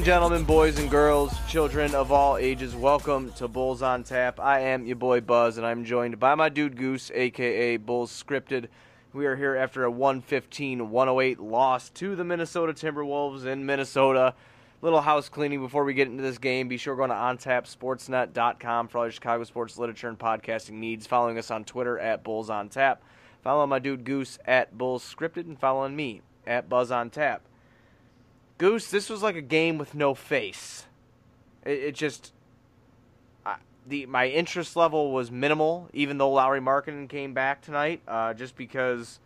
And gentlemen, boys and girls, children of all ages, welcome to Bulls on Tap. I am your boy Buzz, and I'm joined by my dude Goose, aka Bulls Scripted. We are here after a 115 108 loss to the Minnesota Timberwolves in Minnesota. Little house cleaning before we get into this game. Be sure to go to ontapsportsnet.com for all your Chicago sports literature and podcasting needs. Following us on Twitter at Bulls on Tap. Follow my dude Goose at Bulls Scripted, and following me at Buzz on Tap. Goose, this was like a game with no face. It, it just I, the my interest level was minimal, even though Lauri Markkanen came back tonight, uh, just because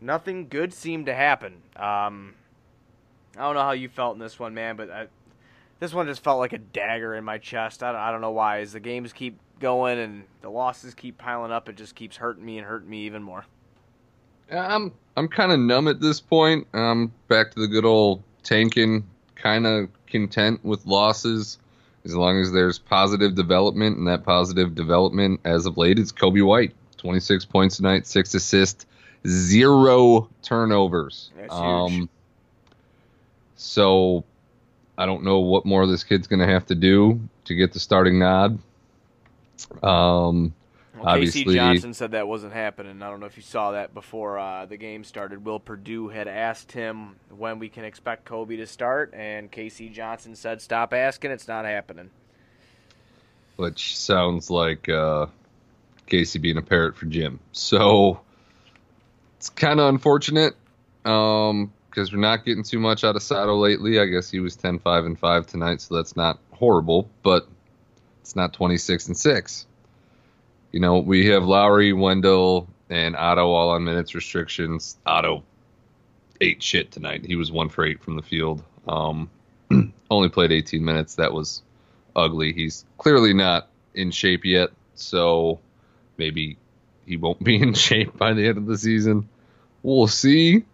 nothing good seemed to happen. Um, I don't know how you felt in this one, man, but I, this one just felt like a dagger in my chest. I, I don't know why. As the games keep going and the losses keep piling up, it just keeps hurting me and hurting me even more. I'm I'm kind of numb at this point. I'm back to the good old tanking, kind of content with losses as long as there's positive development, and that positive development as of late is Coby White, 26 points tonight, six assists, zero turnovers. That's um, huge. So I don't know what more this kid's going to have to do to get the starting nod. Um, well, Obviously, K.C. Johnson said that wasn't happening. I don't know if you saw that before uh, the game started. Will Perdue had asked him when we can expect Coby to start, and K.C. Johnson said, "Stop asking. It's not happening." Which sounds like uh, K.C. being a parrot for Jim. So it's kind of unfortunate because um, we're not getting too much out of Sato lately. I guess he was 10 5 and 5 tonight, so that's not horrible, but it's not 26 and 6 you know, we have Lauri, Wendell, and Otto all on minutes restrictions. Otto ate shit tonight. He was one for eight from the field. Um, only played 18 minutes. That was ugly. He's clearly not in shape yet, so maybe he won't be in shape by the end of the season. We'll see.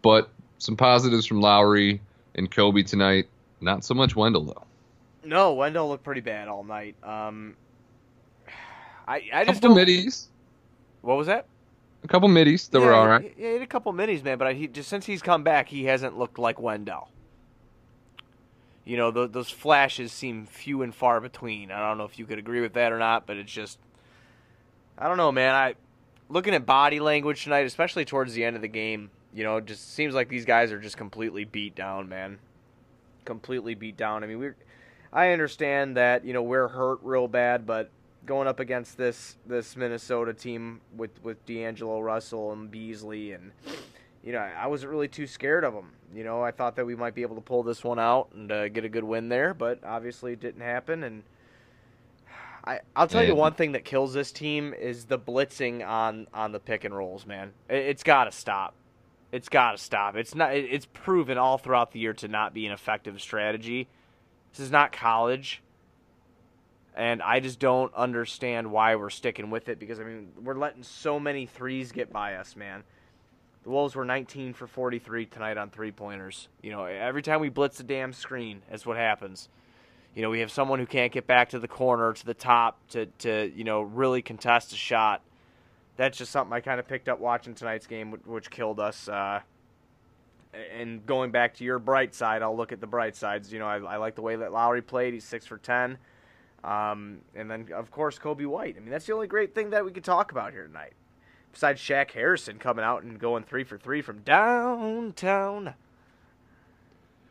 But some positives from Lauri and Coby tonight. Not so much Wendell though. No, Wendell looked pretty bad all night. Um, I, I just couple middies. What was that? A couple middies that yeah, were all right. Yeah, he had a couple middies, man. But he just since he's come back, he hasn't looked like Wendell. You know, those flashes seem few and far between. I don't know if you could agree with that or not, but it's just, I don't know, man. I looking at body language tonight, especially towards the end of the game. You know, it just seems like these guys are just completely beat down, man. Completely beat down. I mean, we're. I understand that you know we're hurt real bad, but going up against this this Minnesota team with with D'Angelo Russell and Beasley, and you know I wasn't really too scared of them. You know I thought that we might be able to pull this one out and uh, get a good win there, but obviously it didn't happen. And I I'll tell you one thing that kills this team is the blitzing on on the pick and rolls, man. It, it's got to stop. It's got to stop. It's not. It's proven all throughout the year to not be an effective strategy. This is not college and I just don't understand why we're sticking with it because I mean we're letting so many threes get by us, man. The Wolves were 19 for 43 tonight on three pointers. You know, every time we blitz the damn screen, that's what happens. You know, we have someone who can't get back to the corner, to the top, to to you know really contest a shot. That's just something I kind of picked up watching tonight's game, which killed us. Uh, and going back to your bright side, I'll look at the bright sides. You know, I, I like the way that Lauri played. He's six for ten. Um, and then, of course, Coby White. I mean, that's the only great thing that we could talk about here tonight. Besides Shaq Harrison coming out and going three for three from downtown.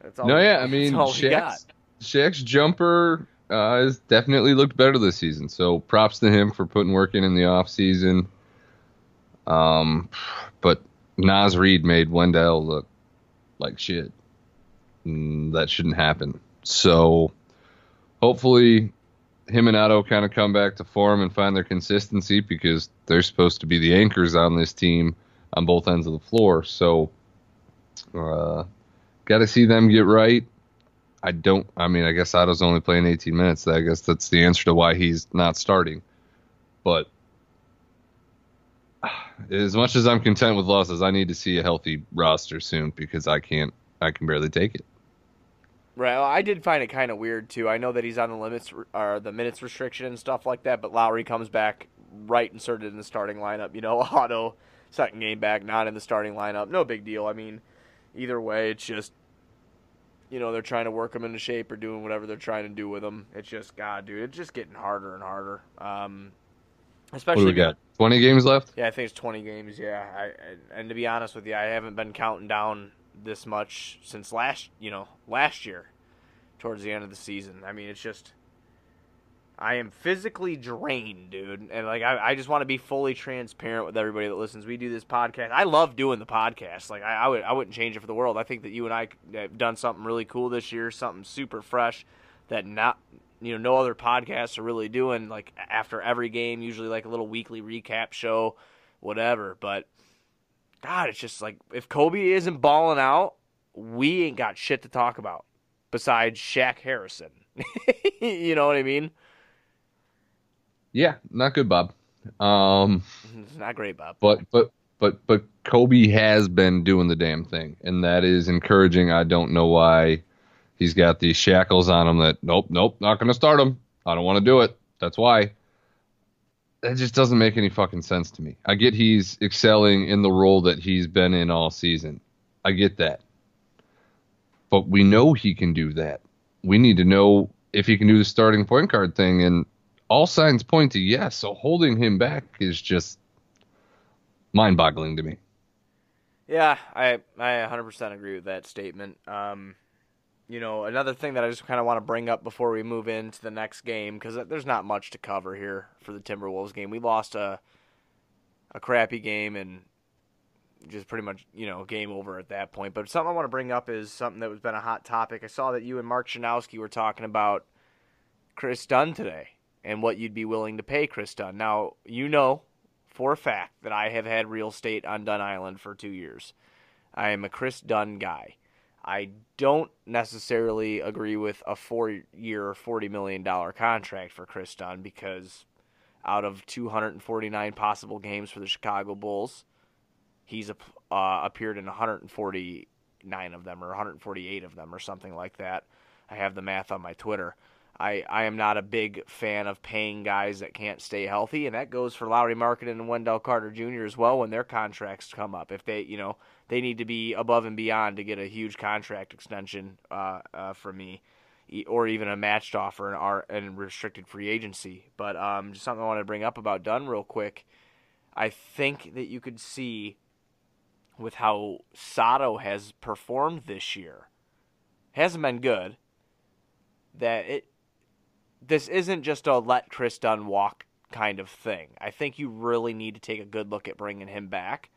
That's all. No, yeah, I mean, Shaq's, Shaq's jumper uh, has definitely looked better this season. So props to him for putting work in in the off season. Um, but Naz Reid made Wendell look like shit. Mm, that shouldn't happen. So hopefully him and Otto kind of come back to form and find their consistency because they're supposed to be the anchors on this team on both ends of the floor. So, uh, got to see them get right. I don't. I mean, I guess Otto's only playing 18 minutes. So I guess that's the answer to why he's not starting. But as much as I'm content with losses, I need to see a healthy roster soon because I can't. I can barely take it. Right. Well, I did find it kind of weird too. I know that he's on the limits or the minutes restriction and stuff like that, but Lauri comes back right inserted in the starting lineup. You know, Otto second game back, not in the starting lineup. No big deal. I mean, either way, it's just you know they're trying to work him into shape or doing whatever they're trying to do with him. It's just God, dude, it's just getting harder and harder. Um, especially What do we got? Twenty games left. Yeah, I think it's 20 games. Yeah, I, and to be honest with you, I haven't been counting down this much since last, you know, last year, towards the end of the season. I mean, it's just, I am physically drained, dude, and like I, I just want to be fully transparent with everybody that listens. We do this podcast. I love doing the podcast. Like I, I would, I wouldn't change it for the world. I think that you and I have done something really cool this year, something super fresh that not you know no other podcasts are really doing like after every game usually like a little weekly recap show whatever but god it's just like if Coby isn't balling out we ain't got shit to talk about besides Shaq Harrison you know what I mean Yeah, not good, Bob. Um, it's not great Bob but but but but Coby has been doing the damn thing, and that is encouraging. I don't know why he's got these shackles on him. That nope, nope, not going to start him. I don't want to do it. That's why. That just doesn't make any fucking sense to me. I get he's excelling in the role that he's been in all season. I get that. But we know he can do that. We need to know if he can do the starting point guard thing, and all signs point to yes. So holding him back is just mind-boggling to me. Yeah, I I 100% agree with that statement. Um, you know, another thing that I just kind of want to bring up before we move into the next game because there's not much to cover here for the Timberwolves game. We lost a a crappy game and just pretty much you know game over at that point. But something I want to bring up is something that has been a hot topic. I saw that you and Mark Schanowski were talking about Kris Dunn today and what you'd be willing to pay Kris Dunn. Now you know for a fact that I have had real estate on Dunn Island for two years. I am a Kris Dunn guy. I don't necessarily agree with a four year, $40 million contract for Kris Dunn because out of 249 possible games for the Chicago Bulls, he's uh, appeared in 149 of them or 148 of them or something like that. I have the math on my Twitter. I, I am not a big fan of paying guys that can't stay healthy, and that goes for Lauri Markkanen and Wendell Carter Jr. as well when their contracts come up. If they, you know, they need to be above and beyond to get a huge contract extension uh, uh, from me, or even a matched offer and our restricted free agency. But um, just something I want to bring up about Dunn real quick. I think that you could see with how Sato has performed this year, hasn't been good. That it this isn't just a let Kris Dunn walk kind of thing. I think you really need to take a good look at bringing him back,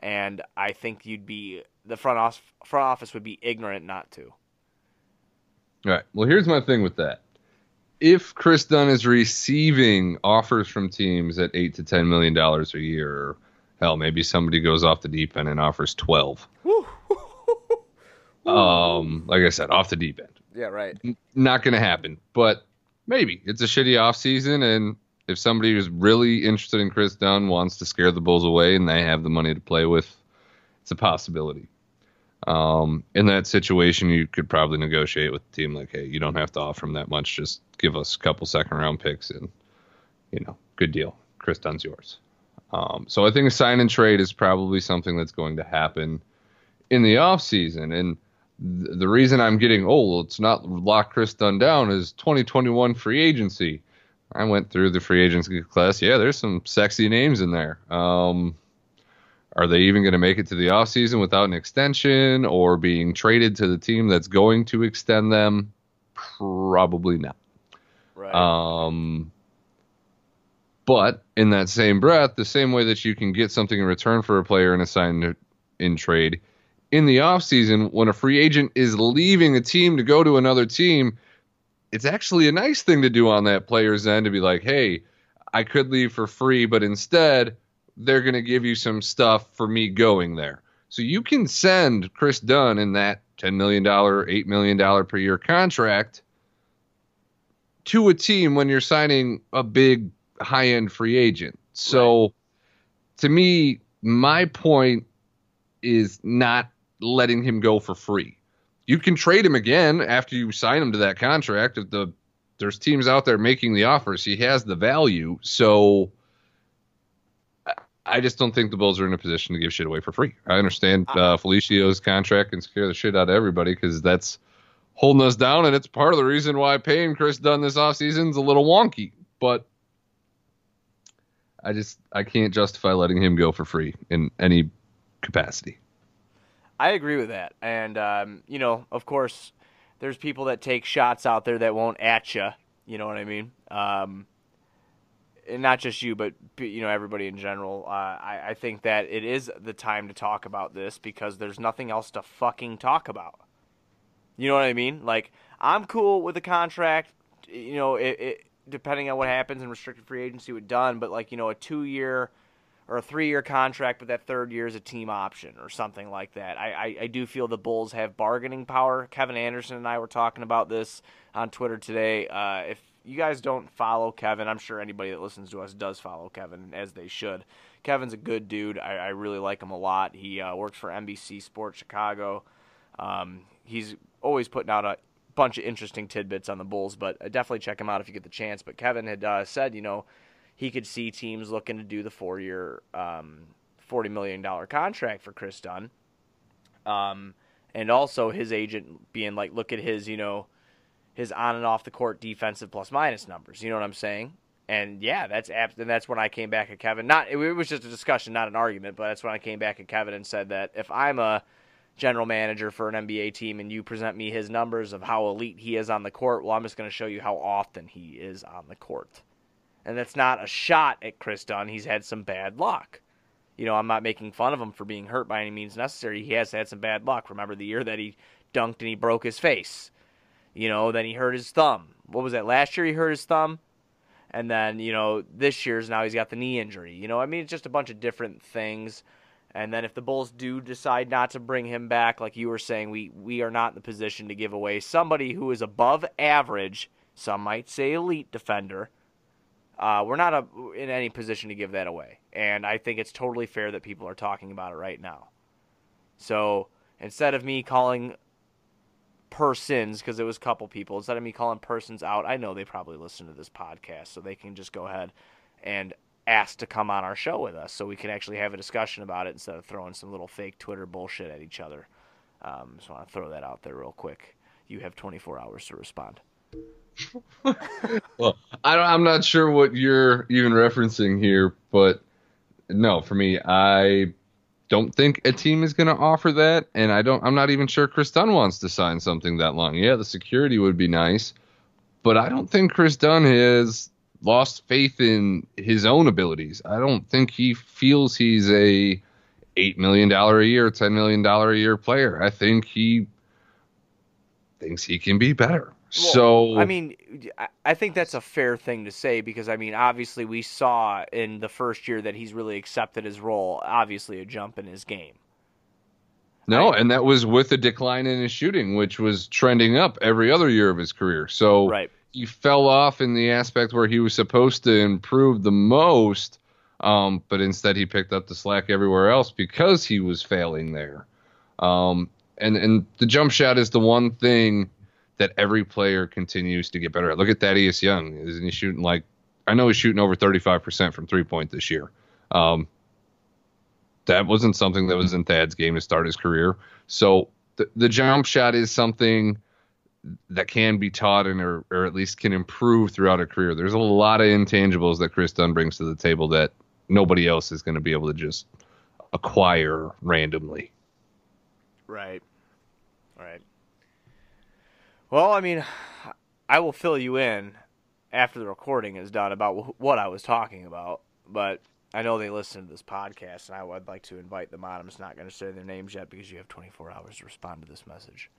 and I think you'd be the front office front office would be ignorant not to. All right. Well, here's my thing with that. If Kris Dunn is receiving offers from teams at eight to ten million dollars a year, or hell, maybe somebody goes off the deep end and offers twelve. um, like I said, off the deep end. Yeah, right. N- not going to happen, but maybe it's a shitty off season, and if somebody who's really interested in Kris Dunn wants to scare the Bulls away and they have the money to play with, it's a possibility. Um, in that situation, you could probably negotiate with the team like, hey, you don't have to offer him that much. Just give us a couple second round picks, and you know, good deal. Kris Dunn's yours. Um, so I think a sign and trade is probably something that's going to happen in the off season, and th- the reason I'm getting let's not lock Kris Dunn down is 2021 free agency. I went through the free agency class. Yeah, there's some sexy names in there. Um, are they even going to make it to the offseason without an extension or being traded to the team that's going to extend them? Probably not. Right. Um, but in that same breath, the same way that you can get something in return for a player and assign in trade, in the offseason, when a free agent is leaving a team to go to another team, it's actually a nice thing to do on that player's end to be like, hey, I could leave for free, but instead, they're going to give you some stuff for me going there. So you can send Kris Dunn in that $10 million, $8 million per year contract to a team when you're signing a big high end free agent. So right. to me, my point is not letting him go for free. You can trade him again after you sign him to that contract. If the there's teams out there making the offers, he has the value. So I just don't think the Bulls are in a position to give shit away for free. I understand uh, Felicio's contract can scare the shit out of everybody because that's holding us down, and it's part of the reason why paying Kris Dunn this offseason is a little wonky. But I just I can't justify letting him go for free in any capacity. I agree with that, and um, you know, of course, there's people that take shots out there that won't at you. You know what I mean? Um, and not just you, but you know everybody in general. Uh, I, I think that it is the time to talk about this because there's nothing else to fucking talk about. You know what I mean? Like I'm cool with the contract. You know, it, it depending on what happens in restricted free agency with Dunn, but like you know a two year or a three year contract, but that third year is a team option or something like that. I, I, I, do feel the Bulls have bargaining power. Kevin Anderson and I were talking about this on Twitter today. Uh, if you guys don't follow Kevin, I'm sure anybody that listens to us does follow Kevin, as they should. Kevin's a good dude. I, I really like him a lot. He uh, works for NBC Sports Chicago. Um, he's always putting out a bunch of interesting tidbits on the Bulls, but uh, definitely check him out if you get the chance. But Kevin had uh, said, you know, he could see teams looking to do the four year, um, $40 million contract for Kris Dunn. Um, and also his agent being like, look at his, you know, his on and off the court defensive plus minus numbers. You know what I'm saying? And yeah, that's abs- and that's when I came back at Kevin. Not it was just a discussion, not an argument, but that's when I came back at Kevin and said that if I'm a general manager for an NBA team and you present me his numbers of how elite he is on the court, well, I'm just going to show you how often he is on the court. And that's not a shot at Kris Dunn. He's had some bad luck. You know, I'm not making fun of him for being hurt by any means necessary. He has had some bad luck. Remember the year that he dunked and he broke his face? You know, then he hurt his thumb. What was that? Last year he hurt his thumb. And then, you know, this year's now he's got the knee injury. You know, I mean, it's just a bunch of different things. And then if the Bulls do decide not to bring him back, like you were saying, we, we are not in the position to give away somebody who is above average, some might say elite defender, uh, we're not a, in any position to give that away. And I think it's totally fair that people are talking about it right now. So instead of me calling persons, because it was a couple people, instead of me calling persons out, I know they probably listen to this podcast, so they can just go ahead and ask to come on our show with us so we can actually have a discussion about it instead of throwing some little fake Twitter bullshit at each other. Um, just want to throw that out there real quick. You have 24 hours to respond. well, I am not sure what you're even referencing here, but no, for me, I don't think a team is going to offer that, and I don't. I'm not even sure Kris Dunn wants to sign something that long. Yeah, the security would be nice, but I don't think Kris Dunn has lost faith in his own abilities. I don't think he feels he's a eight million dollar a year, ten million dollar a year player. I think he thinks he can be better. Well, so I mean, I think that's a fair thing to say because I mean, obviously we saw in the first year that he's really accepted his role. Obviously, a jump in his game. No, I, and that was with a decline in his shooting, which was trending up every other year of his career. So right. he fell off in the aspect where he was supposed to improve the most, um, but instead he picked up the slack everywhere else because he was failing there. Um, and and the jump shot is the one thing that every player continues to get better at. Look at Thaddeus Young. Isn't he shooting like I know he's shooting over 35% from three point this year. Um, that wasn't something that was in Thad's game to start his career. So the, the jump shot is something that can be taught and or, or at least can improve throughout a career. There's a lot of intangibles that Kris Dunn brings to the table that nobody else is going to be able to just acquire randomly. Right. Right. Well, I mean, I will fill you in after the recording is done about what I was talking about, but I know they listen to this podcast, and I would like to invite them on. I'm just not going to say their names yet because you have 24 hours to respond to this message.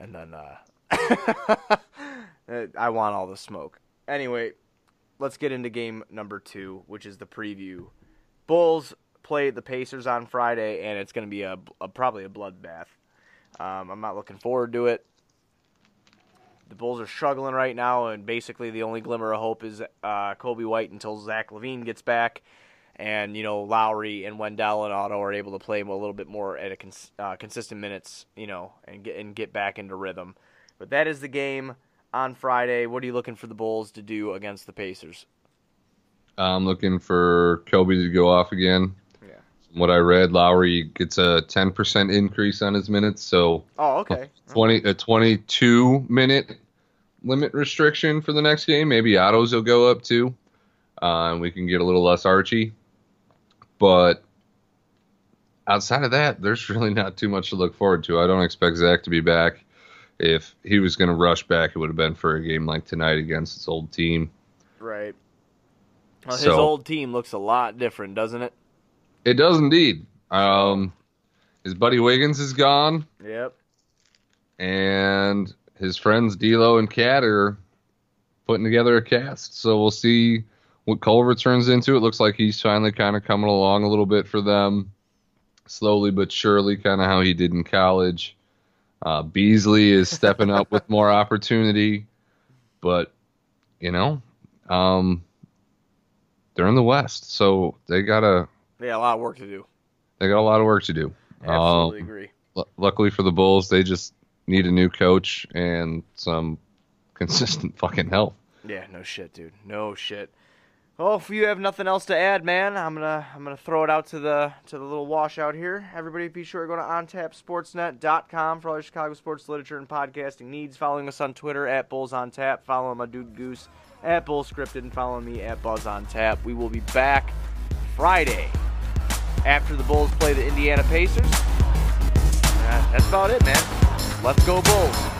And then uh, I want all the smoke. Anyway, let's get into game number two, which is the preview. Bulls play the Pacers on Friday, and it's going to be a, a, probably a bloodbath. Um, I'm not looking forward to it the Bulls are struggling right now, and basically the only glimmer of hope is uh, Coby White until Zach LaVine gets back, and you know Lauri and Wendell and Otto are able to play a little bit more at a cons- uh, consistent minutes, you know, and get and get back into rhythm. But that is the game on Friday. What are you looking for the Bulls to do against the Pacers? I'm looking for Coby to go off again. Yeah. what I read, Lauri gets a 10% increase on his minutes, so Oh, okay. 20 a 22 minute limit restriction for the next game. Maybe Otto's will go up too, uh, and we can get a little less Archie. But outside of that, there's really not too much to look forward to. I don't expect Zach to be back. If he was going to rush back, it would have been for a game like tonight against his old team. Right. Well, his So- old team looks a lot different, doesn't it? It does indeed. Um, his buddy Wiggins is gone, Yep. and his friends D'Lo and Cat are putting together a cast. So we'll see what Culver turns into. It looks like he's finally kind of coming along a little bit for them, slowly but surely, kind of how he did in college. Uh, Beasley is stepping up with more opportunity, but you know, um, they're in the West, so they gotta Yeah, a lot of work to do. they got a lot of work to do. Absolutely Um, agree. Lu- luckily for the Bulls, they just need a new coach and some consistent fucking help. Yeah, no shit, dude. No shit. Well, if you have nothing else to add, man, I'm gonna I'm gonna throw it out to the to the little washout here. Everybody, be sure to go to ontapsportsnet.com for all your Chicago sports literature and podcasting needs. Following us on Twitter at Bulls on Tap. Follow my dude Goose at Bull Scripted and follow me at Buzz on Tap. We will be back Friday after the Bulls play the Indiana Pacers. Uh, that's about it, man. Let's go Bulls.